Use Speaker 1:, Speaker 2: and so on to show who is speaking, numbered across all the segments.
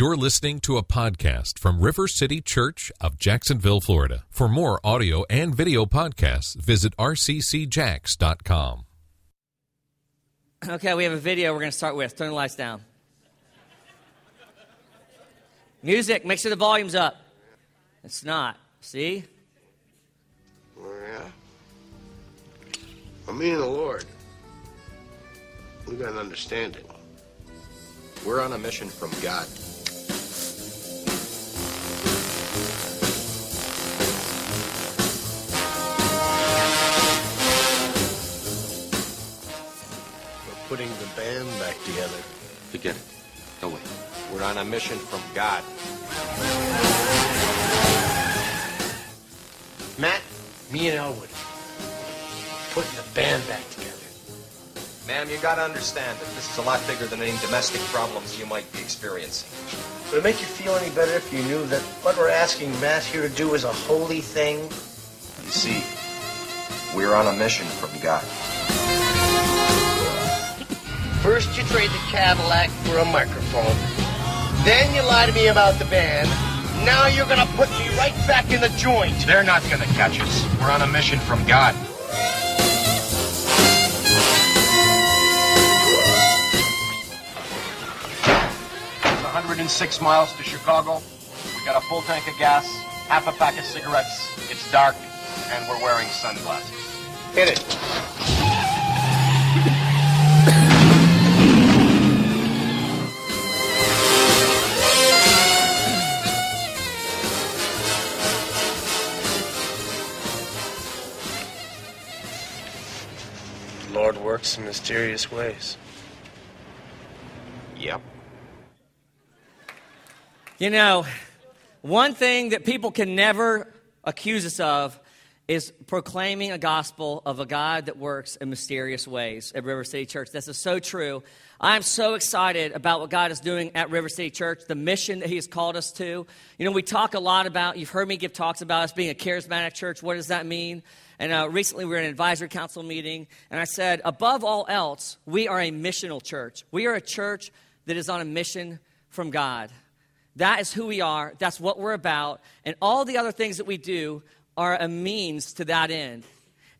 Speaker 1: You're listening to a podcast from River City Church of Jacksonville, Florida. For more audio and video podcasts, visit rccjacks.com.
Speaker 2: Okay, we have a video we're going to start with. Turn the lights down. Music, make sure the volume's up. It's not. See?
Speaker 3: Oh, yeah. Well, me and the Lord, we got an understanding.
Speaker 4: We're on a mission from God.
Speaker 3: Band back together.
Speaker 4: Forget it. No way. We're on a mission from God.
Speaker 3: Matt, me and Elwood, putting the band back together.
Speaker 4: Ma'am, you gotta understand that this is a lot bigger than any domestic problems you might be experiencing.
Speaker 3: Would it make you feel any better if you knew that what we're asking Matt here to do is a holy thing?
Speaker 4: You see, we're on a mission from God.
Speaker 3: First, you trade the Cadillac for a microphone. Then you lie to me about the band. Now you're gonna put me right back in the joint.
Speaker 4: They're not gonna catch us. We're on a mission from God. It's 106 miles to Chicago. We got a full tank of gas, half a pack of cigarettes. It's dark, and we're wearing sunglasses.
Speaker 3: Hit it. Lord works in mysterious ways.
Speaker 4: Yep.
Speaker 2: You know, one thing that people can never accuse us of is proclaiming a gospel of a God that works in mysterious ways at River City Church. This is so true. I'm so excited about what God is doing at River City Church, the mission that He has called us to. You know, we talk a lot about, you've heard me give talks about us being a charismatic church. What does that mean? And uh, recently we were in an advisory council meeting, and I said, above all else, we are a missional church. We are a church that is on a mission from God. That is who we are. That's what we're about. And all the other things that we do are a means to that end.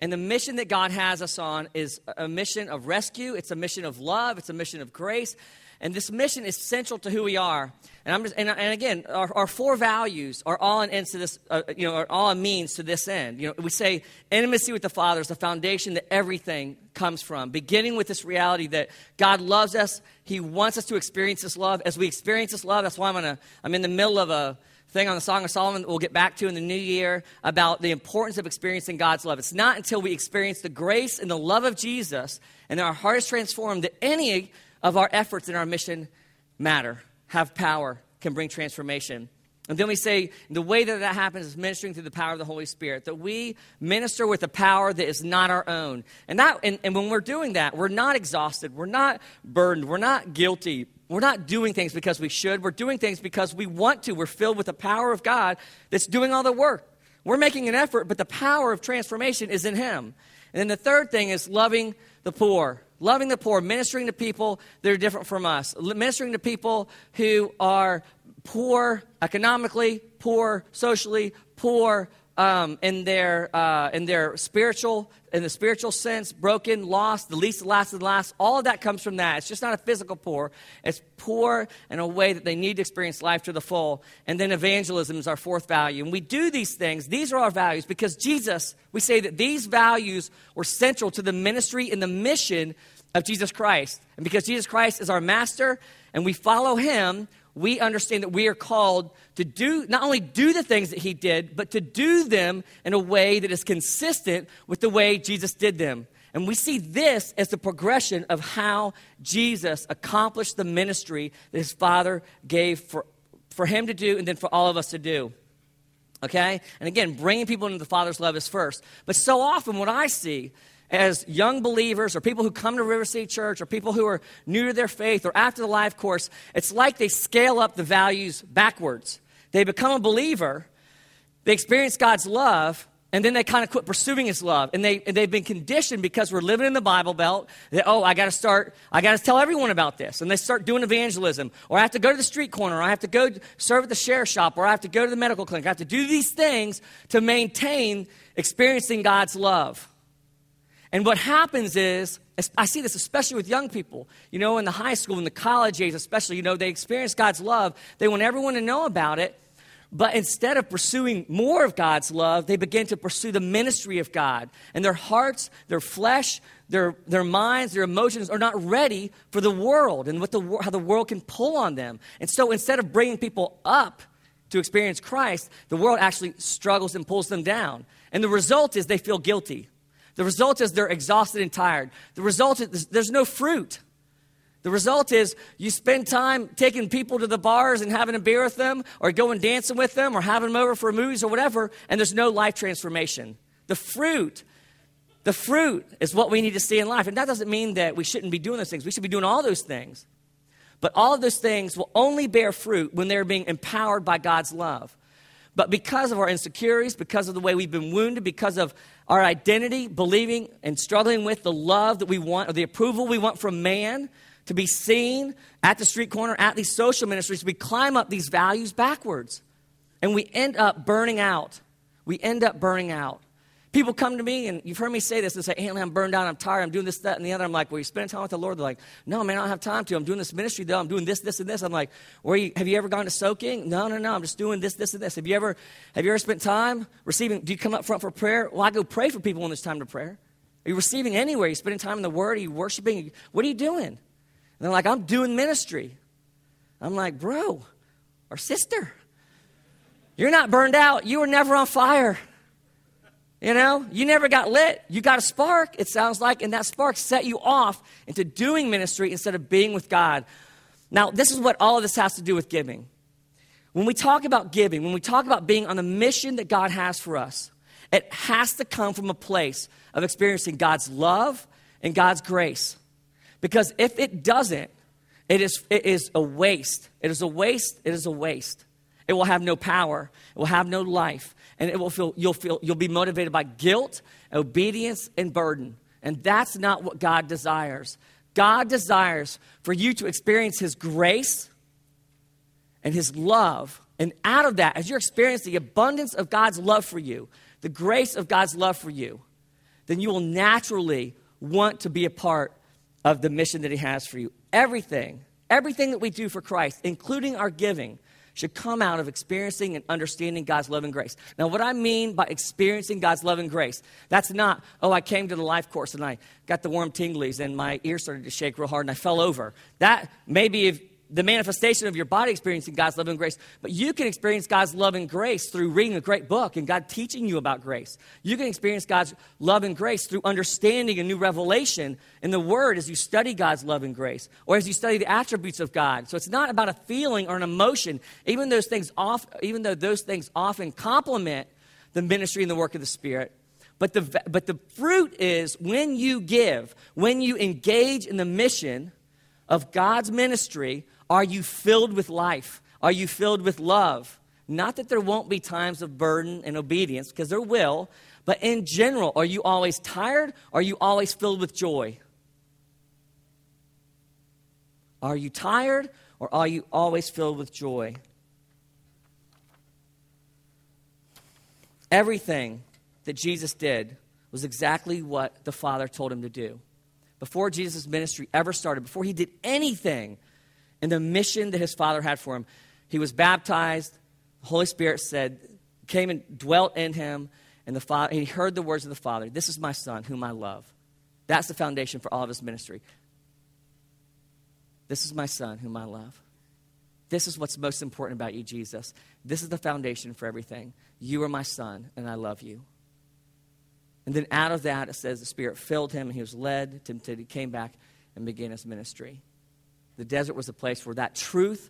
Speaker 2: And the mission that God has us on is a mission of rescue, it's a mission of love, it's a mission of grace. And this mission is central to who we are. And, I'm just, and, and again, our, our four values are all an end to this, uh, you know, are all a means to this end. You know, we say intimacy with the Father is the foundation that everything comes from, beginning with this reality that God loves us. He wants us to experience this love. As we experience this love, that's why I'm gonna, I'm in the middle of a thing on the Song of Solomon that we'll get back to in the new year about the importance of experiencing God's love. It's not until we experience the grace and the love of Jesus and our heart is transformed that any of our efforts in our mission matter, have power, can bring transformation. And then we say the way that that happens is ministering through the power of the Holy Spirit, that we minister with a power that is not our own. And, that, and, and when we're doing that, we're not exhausted, we're not burdened, we're not guilty. We're not doing things because we should. We're doing things because we want to. We're filled with the power of God that's doing all the work. We're making an effort, but the power of transformation is in Him. And then the third thing is loving the poor. Loving the poor, ministering to people that are different from us, ministering to people who are poor economically, poor socially, poor um, in their uh, in their spiritual in the spiritual sense, broken, lost, the least, the last, and the last. All of that comes from that. It's just not a physical poor. It's poor in a way that they need to experience life to the full. And then evangelism is our fourth value. And we do these things. These are our values because Jesus. We say that these values were central to the ministry and the mission of Jesus Christ. And because Jesus Christ is our master and we follow him, we understand that we are called to do not only do the things that he did, but to do them in a way that is consistent with the way Jesus did them. And we see this as the progression of how Jesus accomplished the ministry that his Father gave for, for him to do and then for all of us to do. Okay? And again, bringing people into the Father's love is first. But so often, what I see as young believers or people who come to River City Church or people who are new to their faith or after the life course, it's like they scale up the values backwards. They become a believer, they experience God's love, and then they kind of quit pursuing his love. And, they, and they've been conditioned because we're living in the bible belt that oh i got to start i got to tell everyone about this. And they start doing evangelism or i have to go to the street corner or i have to go serve at the share shop or i have to go to the medical clinic. I have to do these things to maintain experiencing god's love and what happens is i see this especially with young people you know in the high school in the college age especially you know they experience god's love they want everyone to know about it but instead of pursuing more of God's love, they begin to pursue the ministry of God. And their hearts, their flesh, their, their minds, their emotions are not ready for the world and what the, how the world can pull on them. And so instead of bringing people up to experience Christ, the world actually struggles and pulls them down. And the result is they feel guilty. The result is they're exhausted and tired. The result is there's no fruit. The result is you spend time taking people to the bars and having a beer with them, or going dancing with them, or having them over for movies or whatever, and there's no life transformation. The fruit, the fruit is what we need to see in life. And that doesn't mean that we shouldn't be doing those things. We should be doing all those things. But all of those things will only bear fruit when they're being empowered by God's love. But because of our insecurities, because of the way we've been wounded, because of our identity, believing and struggling with the love that we want, or the approval we want from man, to be seen at the street corner, at these social ministries. We climb up these values backwards. And we end up burning out. We end up burning out. People come to me, and you've heard me say this and say, Hey, I'm burned out, I'm tired, I'm doing this, that, and the other. I'm like, Well, you spending time with the Lord? They're like, No, man, I don't have time to. I'm doing this ministry, though. I'm doing this, this, and this. I'm like, Where you, Have you ever gone to soaking? No, no, no. I'm just doing this, this, and this. Have you ever, have you ever spent time receiving? Do you come up front for prayer? Well, I go pray for people when there's time to prayer. Are you receiving anywhere? Are you spending time in the Word? Are you worshiping? What are you doing? And they're like, I'm doing ministry. I'm like, bro or sister, you're not burned out. You were never on fire. You know, you never got lit. You got a spark, it sounds like, and that spark set you off into doing ministry instead of being with God. Now, this is what all of this has to do with giving. When we talk about giving, when we talk about being on the mission that God has for us, it has to come from a place of experiencing God's love and God's grace. Because if it doesn't, it is, it is a waste. It is a waste. It is a waste. It will have no power. It will have no life. And it will feel, you'll, feel, you'll be motivated by guilt, obedience, and burden. And that's not what God desires. God desires for you to experience His grace and His love. And out of that, as you experience the abundance of God's love for you, the grace of God's love for you, then you will naturally want to be a part of the mission that He has for you. Everything, everything that we do for Christ, including our giving, should come out of experiencing and understanding God's love and grace. Now, what I mean by experiencing God's love and grace, that's not, oh, I came to the life course and I got the warm tinglies and my ear started to shake real hard and I fell over. That maybe if the manifestation of your body experiencing God's love and grace, but you can experience God's love and grace through reading a great book and God teaching you about grace. You can experience God's love and grace through understanding a new revelation in the Word as you study God's love and grace, or as you study the attributes of God. So it's not about a feeling or an emotion, even those things off, even though those things often complement the ministry and the work of the Spirit. But the, but the fruit is when you give, when you engage in the mission of God's ministry, are you filled with life? Are you filled with love? Not that there won't be times of burden and obedience, because there will, but in general, are you always tired? Are you always filled with joy? Are you tired or are you always filled with joy? Everything that Jesus did was exactly what the Father told him to do. Before Jesus' ministry ever started, before he did anything, and the mission that his father had for him. He was baptized. The Holy Spirit said, came and dwelt in him, and the father, he heard the words of the Father. This is my son, whom I love. That's the foundation for all of his ministry. This is my son, whom I love. This is what's most important about you, Jesus. This is the foundation for everything. You are my son, and I love you. And then out of that, it says the Spirit filled him, and he was led until he came back and began his ministry. The desert was a place where that truth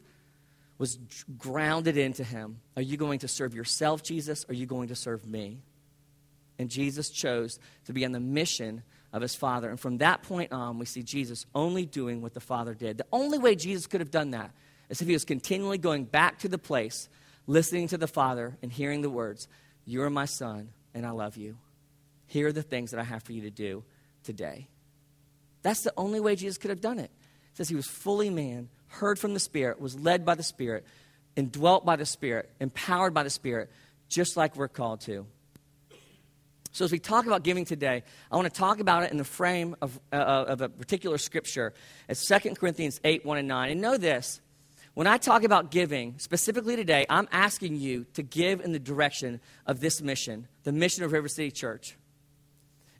Speaker 2: was grounded into him. Are you going to serve yourself, Jesus? Or are you going to serve me? And Jesus chose to be on the mission of his Father. And from that point on, we see Jesus only doing what the Father did. The only way Jesus could have done that is if he was continually going back to the place, listening to the Father, and hearing the words, You are my Son, and I love you. Here are the things that I have for you to do today. That's the only way Jesus could have done it. It says he was fully man, heard from the Spirit, was led by the Spirit, indwelt by the Spirit, empowered by the Spirit, just like we're called to. So, as we talk about giving today, I want to talk about it in the frame of, uh, of a particular scripture. It's 2 Corinthians 8 1 and 9. And know this when I talk about giving, specifically today, I'm asking you to give in the direction of this mission, the mission of River City Church.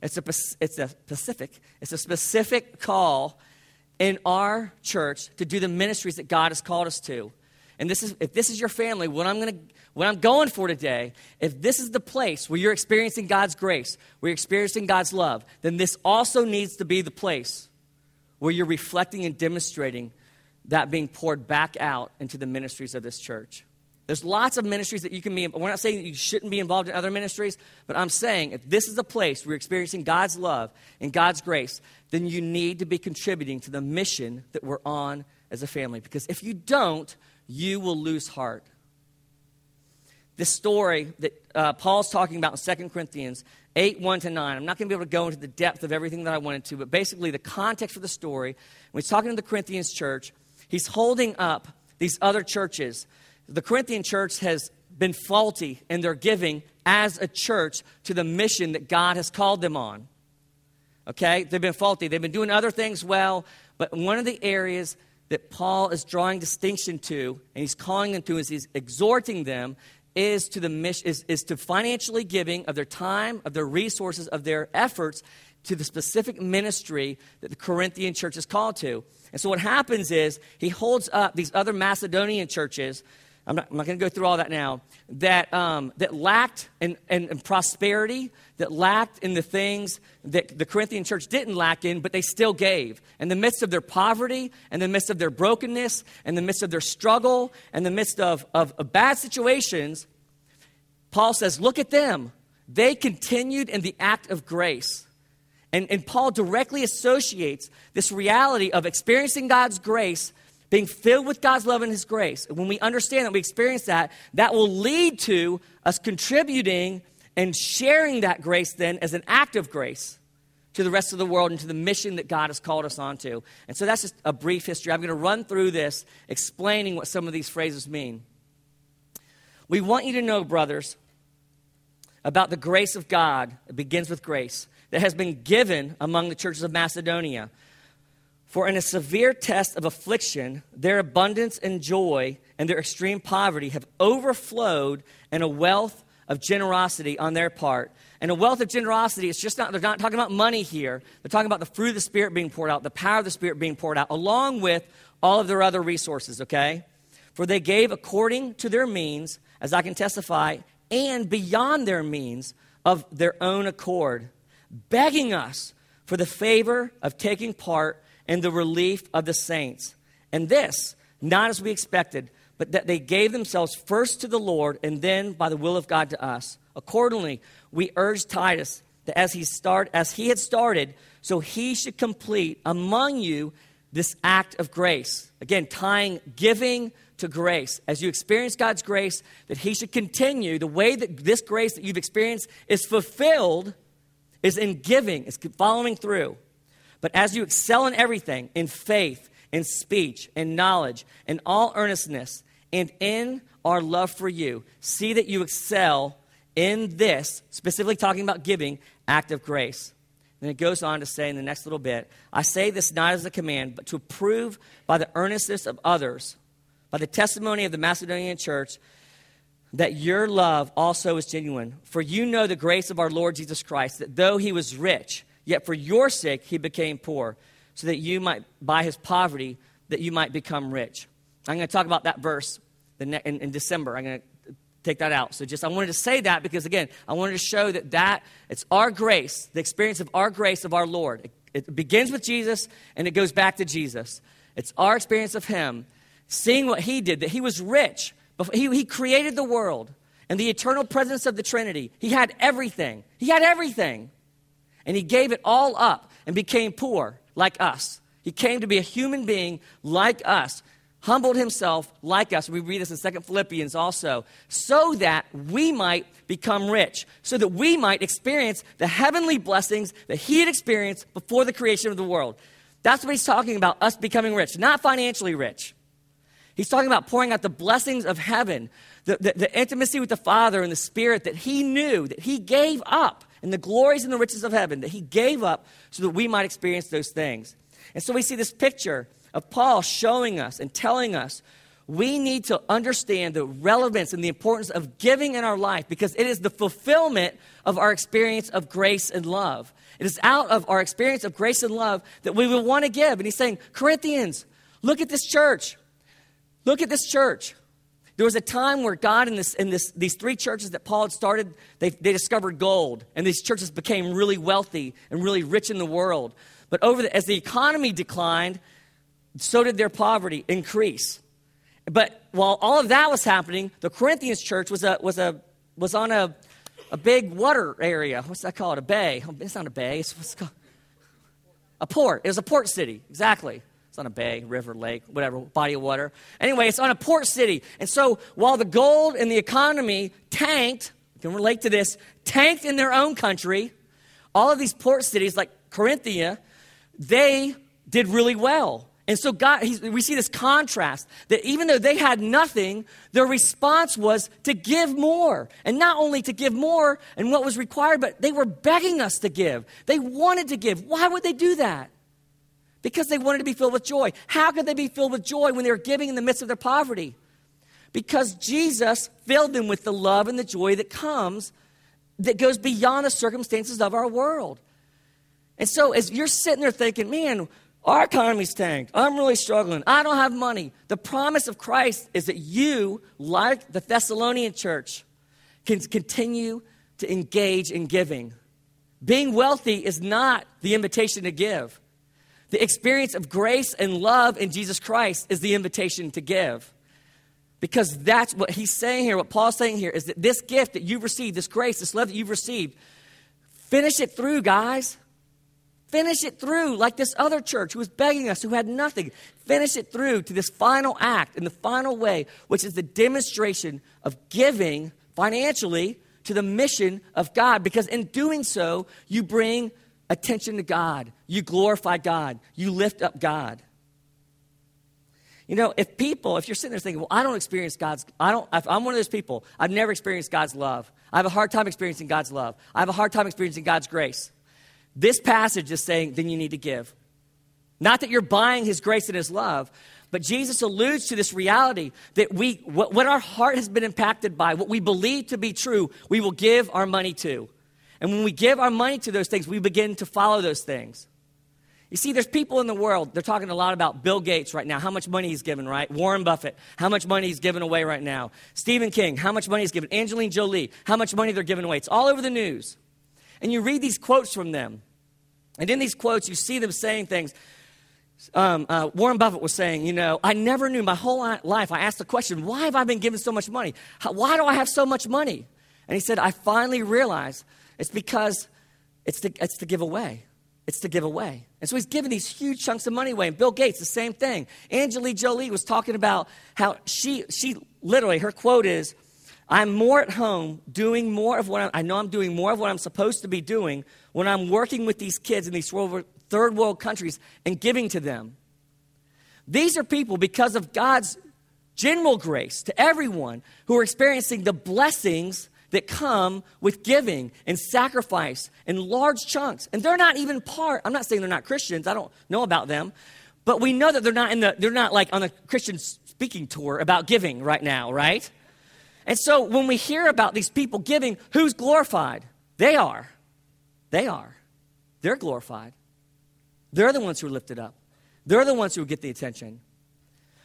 Speaker 2: It's a, it's a specific, it's a specific call in our church to do the ministries that God has called us to. And this is, if this is your family, what I'm going to, what I'm going for today, if this is the place where you're experiencing God's grace, where you're experiencing God's love, then this also needs to be the place where you're reflecting and demonstrating that being poured back out into the ministries of this church. There's lots of ministries that you can be. We're not saying you shouldn't be involved in other ministries, but I'm saying if this is a place where you're experiencing God's love and God's grace, then you need to be contributing to the mission that we're on as a family. Because if you don't, you will lose heart. This story that uh, Paul's talking about in 2 Corinthians 8 1 to 9. I'm not going to be able to go into the depth of everything that I wanted to, but basically, the context for the story, when he's talking to the Corinthians church, he's holding up these other churches the Corinthian church has been faulty in their giving as a church to the mission that God has called them on. Okay? They've been faulty. They've been doing other things well, but one of the areas that Paul is drawing distinction to, and he's calling them to, is he's exhorting them, is to the mission, is, is to financially giving of their time, of their resources, of their efforts to the specific ministry that the Corinthian church is called to. And so what happens is he holds up these other Macedonian churches I'm not, not going to go through all that now, that, um, that lacked in, in, in, prosperity, that lacked in the things that the Corinthian church didn't lack in, but they still gave. In the midst of their poverty, in the midst of their brokenness, in the midst of their struggle, in the midst of, of, of bad situations, Paul says, Look at them. They continued in the act of grace. And, and Paul directly associates this reality of experiencing God's grace being filled with God's love and His grace. And when we understand that, we experience that, that will lead to us contributing and sharing that grace then as an act of grace to the rest of the world and to the mission that God has called us onto. And so that's just a brief history. I'm going to run through this explaining what some of these phrases mean. We want you to know, brothers, about the grace of God. It begins with grace that has been given among the churches of Macedonia. For in a severe test of affliction, their abundance and joy and their extreme poverty have overflowed in a wealth of generosity on their part. And a wealth of generosity is just not, they're not talking about money here. They're talking about the fruit of the Spirit being poured out, the power of the Spirit being poured out, along with all of their other resources, okay? For they gave according to their means, as I can testify, and beyond their means of their own accord, begging us for the favor of taking part and the relief of the saints. And this, not as we expected, but that they gave themselves first to the Lord and then by the will of God to us. Accordingly, we urge Titus that as he start as he had started, so he should complete among you this act of grace. Again, tying giving to grace. As you experience God's grace, that he should continue the way that this grace that you've experienced is fulfilled is in giving, is following through. But as you excel in everything, in faith, in speech, in knowledge, in all earnestness, and in our love for you, see that you excel in this, specifically talking about giving, act of grace. Then it goes on to say in the next little bit I say this not as a command, but to prove by the earnestness of others, by the testimony of the Macedonian church, that your love also is genuine. For you know the grace of our Lord Jesus Christ, that though he was rich, Yet for your sake he became poor, so that you might, by his poverty, that you might become rich. I'm going to talk about that verse in, December. I'm going to take that out. So just I wanted to say that because again, I wanted to show that that it's our grace, the experience of our grace of our Lord. It, it begins with Jesus and it goes back to Jesus. It's our experience of Him, seeing what He did, that He was rich. He, he created the world and the eternal presence of the Trinity. He had everything. He had everything. And he gave it all up and became poor like us. He came to be a human being like us, humbled himself like us. We read this in Second Philippians also, so that we might become rich, so that we might experience the heavenly blessings that he had experienced before the creation of the world. That's what he's talking about, us becoming rich, not financially rich. He's talking about pouring out the blessings of heaven, the, the, the intimacy with the Father and the Spirit that he knew, that he gave up, and the glories and the riches of heaven that he gave up so that we might experience those things. And so we see this picture of Paul showing us and telling us we need to understand the relevance and the importance of giving in our life because it is the fulfillment of our experience of grace and love. It is out of our experience of grace and love that we will want to give. And he's saying, Corinthians, look at this church. Look at this church. There was a time where God in, this, this, these three churches that Paul had started, they, they discovered gold. And these churches became really wealthy and really rich in the world. But over the, as the economy declined, so did their poverty increase. But while all of that was happening, the Corinthians church was, a, was, a, was on a, a big water area. What's that called? A bay. Oh, it's not a bay. It's what's called a port. It was a port city, exactly. It's on a bay, river, lake, whatever, body of water. Anyway, it's on a port city. And so while the gold and the economy tanked, you can relate to this, tanked in their own country, all of these port cities like Corinthia, they did really well. And so God, we see this contrast that even though they had nothing, their response was to give more. And not only to give more and what was required, but they were begging us to give. They wanted to give. Why would they do that? Because they wanted to be filled with joy. How could they be filled with joy when they were giving in the midst of their poverty? Because Jesus filled them with the love and the joy that comes, that goes beyond the circumstances of our world. And so, as you're sitting there thinking, man, our economy's tanked. I'm really struggling. I don't have money. The promise of Christ is that you, like the Thessalonian church, can continue to engage in giving. Being wealthy is not the invitation to give. The experience of grace and love in Jesus Christ is the invitation to give. Because that's what he's saying here, what Paul's saying here is that this gift that you've received, this grace, this love that you've received, finish it through, guys. Finish it through like this other church who was begging us, who had nothing. Finish it through to this final act in the final way, which is the demonstration of giving financially to the mission of God. Because in doing so, you bring attention to God, you glorify God, you lift up God. You know, if people, if you're sitting there thinking, well, I don't experience God's, I don't, I'm one of those people, I've never experienced God's love. I have a hard time experiencing God's love. I have a hard time experiencing God's grace. This passage is saying, then you need to give. Not that you're buying his grace and his love, but Jesus alludes to this reality that we, what, what, our heart has been impacted by, what we believe to be true, we will give our money to. And when we give our money to those things, we begin to follow those things. You see, there's people in the world, they're talking a lot about Bill Gates right now, how much money he's given, right? Warren Buffett, how much money he's given away right now. Stephen King, how much money he's given. Angelina Jolie, how much money they're giving away. It's all over the news. And you read these quotes from them. And in these quotes, you see them saying things. Um, uh, Warren Buffett was saying, you know, I never knew my whole life. I asked the question, why have I been given so much money? How, why do I have so much money? And he said, I finally realized it's because it's to, it's to give away. It's to give away. And so he's giving these huge chunks of money away. And Bill Gates, the same thing. Angelina Jolie was talking about how she, she literally, her quote is, I'm more at home doing more of what I'm, I know I'm doing more of what I'm supposed to be doing when I'm working with these kids in these third world countries and giving to them. These are people, because of God's general grace to everyone, who are experiencing the blessings that come with giving and sacrifice in large chunks. And they're not even part, I'm not saying they're not Christians, I don't know about them, but we know that they're not in the, they're not like on a Christian speaking tour about giving right now, right? And so when we hear about these people giving, who's glorified? They are. They are. They're glorified. They're the ones who are lifted up. They're the ones who get the attention.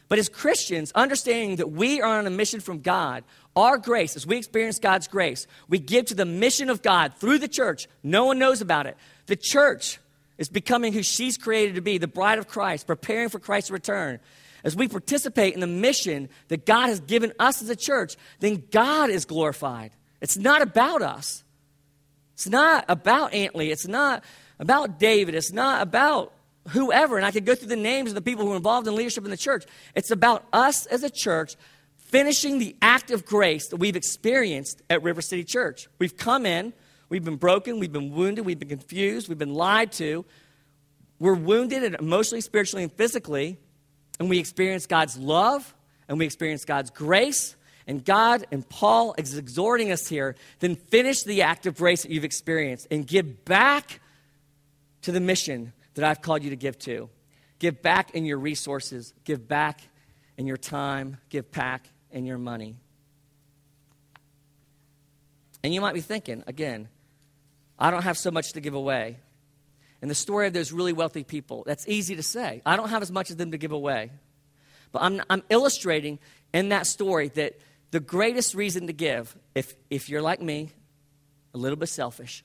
Speaker 2: But as Christians, understanding that we are on a mission from God, our grace, as we experience God's grace, we give to the mission of God through the church. No one knows about it. The church is becoming who she's created to be, the bride of Christ, preparing for Christ's return as we participate in the mission that God has given us as a church, then God is glorified. It's not about us. It's not about Antley. It's not about David. It's not about whoever, and I could go through the names of the people who are involved in leadership in the church. It's about us as a church finishing the act of grace that we've experienced at River City Church. We've come in, we've been broken, we've been wounded, we've been confused, we've been lied to. We're wounded emotionally, spiritually, and physically, and we experience God's love and we experience God's grace. And God and Paul is exhorting us here then finish the act of grace that you've experienced and give back to the mission that I've called you to give to. Give back in your resources, give back in your time, give back in your money. And you might be thinking, again, I don't have so much to give away. In the story of those really wealthy people, that's easy to say. I don't have as much of them to give away. But I'm, I'm illustrating in that story that the greatest reason to give, if, if you're like me, a little bit selfish,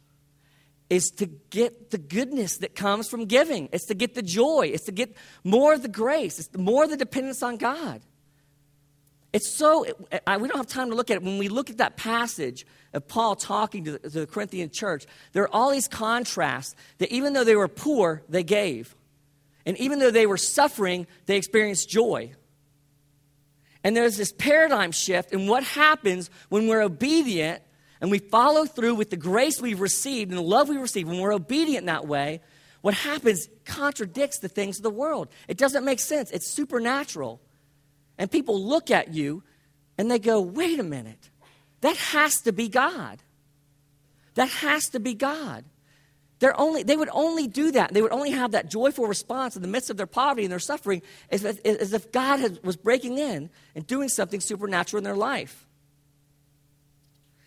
Speaker 2: is to get the goodness that comes from giving. It's to get the joy. It's to get more of the grace. It's more of the dependence on God. It's so, I, we don't have time to look at it. When we look at that passage of Paul talking to the, to the Corinthian church, there are all these contrasts that even though they were poor, they gave. And even though they were suffering, they experienced joy. And there's this paradigm shift in what happens when we're obedient and we follow through with the grace we've received and the love we receive, when we're obedient that way, what happens contradicts the things of the world. It doesn't make sense. It's supernatural. And people look at you and they go, wait a minute, that has to be God. That has to be God. They're only, they would only do that. They would only have that joyful response in the midst of their poverty and their suffering as if, as if God had, was breaking in and doing something supernatural in their life.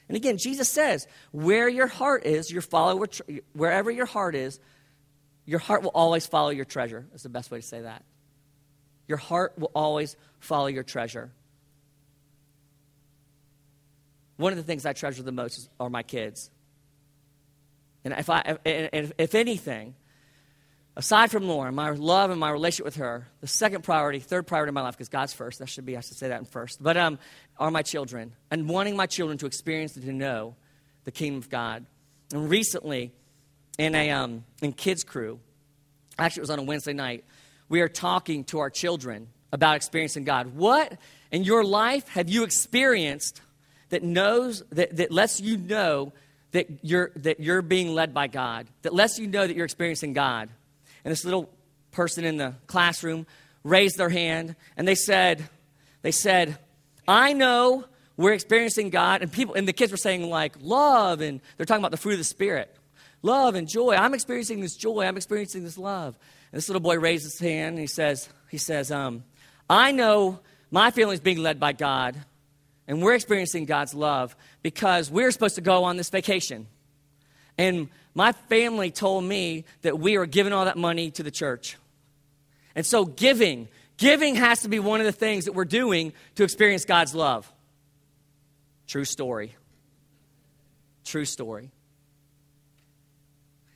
Speaker 2: And again, Jesus says, where your heart is, your follower, wherever your heart is, your heart will always follow your treasure. That's the best way to say that. Your heart will always follow your treasure. One of the things I treasure the most are my kids. And if, I, if, if anything, aside from Lauren, my love and my relationship with her, the second priority, third priority in my life, because God's first, that should be, I should say that in first, but um, are my children and wanting my children to experience and to know the kingdom of God. And recently, in a um, in kids crew, actually it was on a Wednesday night, we are talking to our children about experiencing God. What in your life have you experienced that knows that, that lets you know that you're that you're being led by God, that lets you know that you're experiencing God? And this little person in the classroom raised their hand and they said, they said, I know we're experiencing God, and people and the kids were saying like love, and they're talking about the fruit of the spirit. Love and joy. I'm experiencing this joy, I'm experiencing this love. And this little boy raises his hand and he says, he says, um, I know my family is being led by God, and we're experiencing God's love because we're supposed to go on this vacation. And my family told me that we are giving all that money to the church. And so, giving, giving has to be one of the things that we're doing to experience God's love. True story. True story.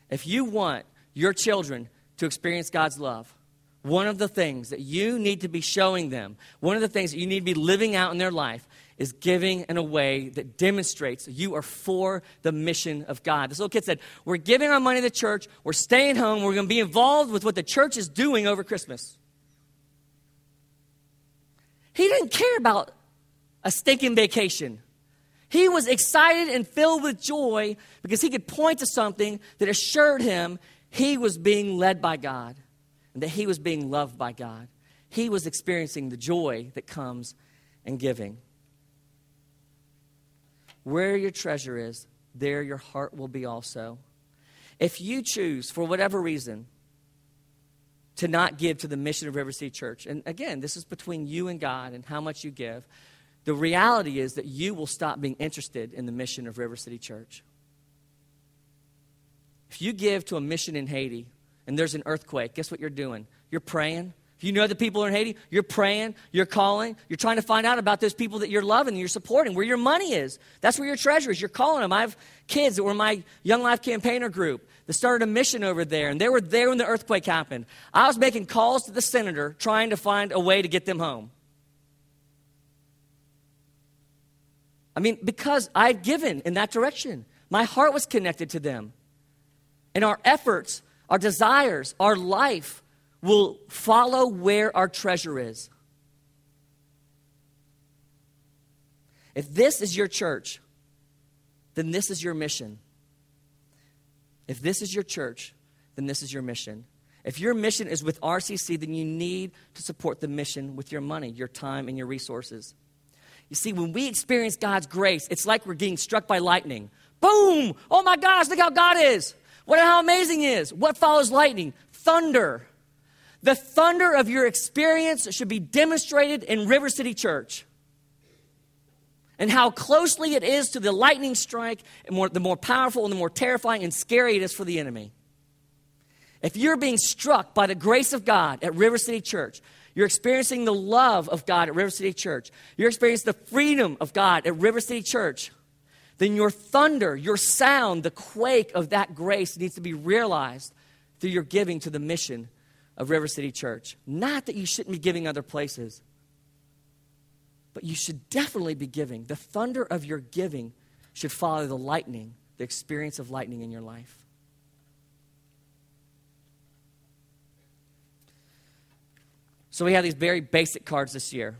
Speaker 2: If you want your children to experience God's love, one of the things that you need to be showing them, one of the things that you need to be living out in their life is giving in a way that demonstrates you are for the mission of God. This little kid said, We're giving our money to the church, we're staying home, we're going to be involved with what the church is doing over Christmas. He didn't care about a stinking vacation. He was excited and filled with joy because he could point to something that assured him he was being led by God and that he was being loved by God. He was experiencing the joy that comes in giving. Where your treasure is, there your heart will be also. If you choose, for whatever reason, to not give to the mission of River City Church, and again, this is between you and God and how much you give, the reality is that you will stop being interested in the mission of River City Church. If you give to a mission in Haiti and there's an earthquake, guess what you're doing? You're praying, if you know the people in Haiti, you're praying, you're calling, you're trying to find out about those people that you're loving and you're supporting, where your money is. That's where your treasure is. You're calling them. I have kids that were my Young Life campaigner group that started a mission over there, and they were there when the earthquake happened. I was making calls to the senator trying to find a way to get them home. I mean, because I had given in that direction. My heart was connected to them. And our efforts, our desires, our life will follow where our treasure is. If this is your church, then this is your mission. If this is your church, then this is your mission. If your mission is with RCC, then you need to support the mission with your money, your time, and your resources. You see, when we experience God's grace, it's like we're getting struck by lightning. Boom! Oh my gosh, look how God is. What how amazing is. What follows lightning? Thunder. The thunder of your experience should be demonstrated in River City Church. And how closely it is to the lightning strike, and more, the more powerful and the more terrifying and scary it is for the enemy. If you're being struck by the grace of God at River City Church, you're experiencing the love of God at River City Church, you're experiencing the freedom of God at River City Church, then your thunder, your sound, the quake of that grace needs to be realized through your giving to the mission of River City Church. Not that you shouldn't be giving other places, but you should definitely be giving. The thunder of your giving should follow the lightning, the experience of lightning in your life. So we have these very basic cards this year.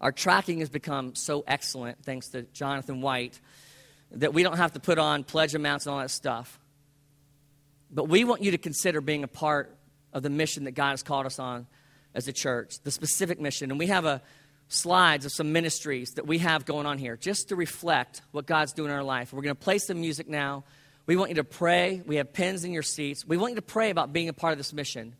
Speaker 2: Our tracking has become so excellent, thanks to Jonathan White, that we don't have to put on pledge amounts and all that stuff. But we want you to consider being a part of the mission that God has called us on as a church, the specific mission. And we have a slides of some ministries that we have going on here just to reflect what God's doing in our life. We're going to play some music now. We want you to pray. We have pens in your seats. We want you to pray about being a part of this mission.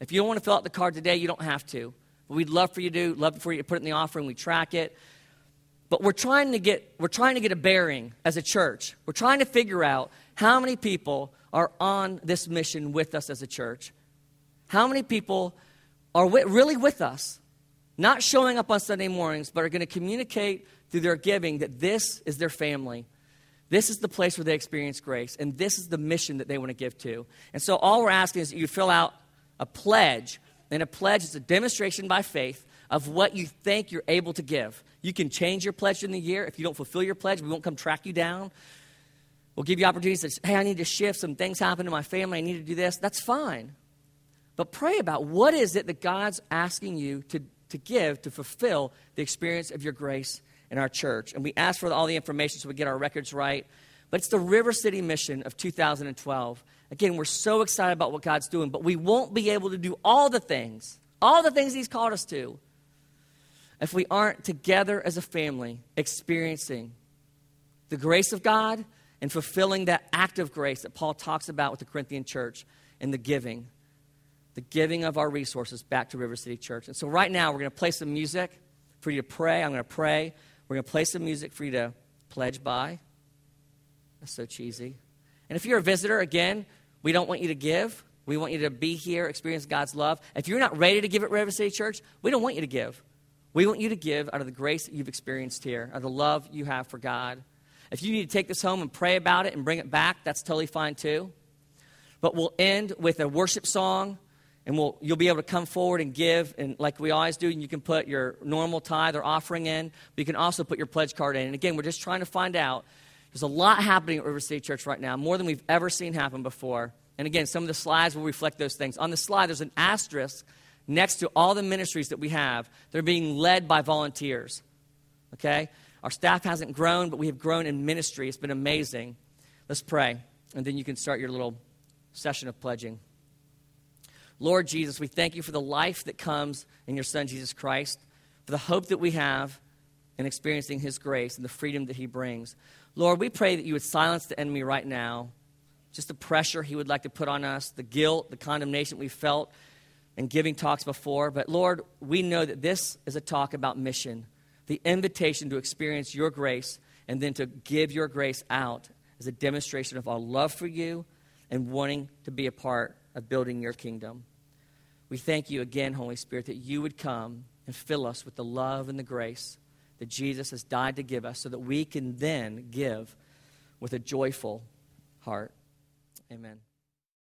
Speaker 2: If you don't want to fill out the card today, you don't have to. But we'd love for you to, love for you to put it in the offering. We track it. But we're trying to get we're trying to get a bearing as a church. We're trying to figure out how many people are on this mission with us as a church. How many people are really with us, not showing up on Sunday mornings, but are going to communicate through their giving that this is their family. This is the place where they experience grace, and this is the mission that they want to give to. And so, all we're asking is that you fill out a pledge. And a pledge is a demonstration by faith of what you think you're able to give. You can change your pledge in the year. If you don't fulfill your pledge, we won't come track you down. We'll give you opportunities to say, hey, I need to shift. Some things happen to my family. I need to do this. That's fine. But pray about what is it that God's asking you to, to give to fulfill the experience of your grace in our church. And we ask for all the information so we get our records right. But it's the River City mission of 2012. Again, we're so excited about what God's doing, but we won't be able to do all the things, all the things He's called us to, if we aren't together as a family experiencing the grace of God and fulfilling that act of grace that Paul talks about with the Corinthian church and the giving, the giving of our resources back to River City Church. And so, right now, we're going to play some music for you to pray. I'm going to pray. We're going to play some music for you to pledge by. That's so cheesy. And if you're a visitor, again, we don't want you to give. We want you to be here, experience God's love. If you're not ready to give at River City Church, we don't want you to give. We want you to give out of the grace that you've experienced here, out of the love you have for God. If you need to take this home and pray about it and bring it back, that's totally fine too. But we'll end with a worship song, and we'll, you'll be able to come forward and give, and like we always do, and you can put your normal tithe or offering in, but you can also put your pledge card in. And again, we're just trying to find out there's a lot happening at River City Church right now, more than we've ever seen happen before. And again, some of the slides will reflect those things. On the slide, there's an asterisk next to all the ministries that we have. They're being led by volunteers. Okay? Our staff hasn't grown, but we have grown in ministry. It's been amazing. Let's pray, and then you can start your little session of pledging. Lord Jesus, we thank you for the life that comes in your Son, Jesus Christ, for the hope that we have in experiencing his grace and the freedom that he brings. Lord, we pray that you would silence the enemy right now. Just the pressure he would like to put on us, the guilt, the condemnation we felt in giving talks before. But Lord, we know that this is a talk about mission, the invitation to experience your grace and then to give your grace out as a demonstration of our love for you and wanting to be a part of building your kingdom. We thank you again, Holy Spirit, that you would come and fill us with the love and the grace that Jesus has died to give us so that we can then give with a joyful heart. Amen.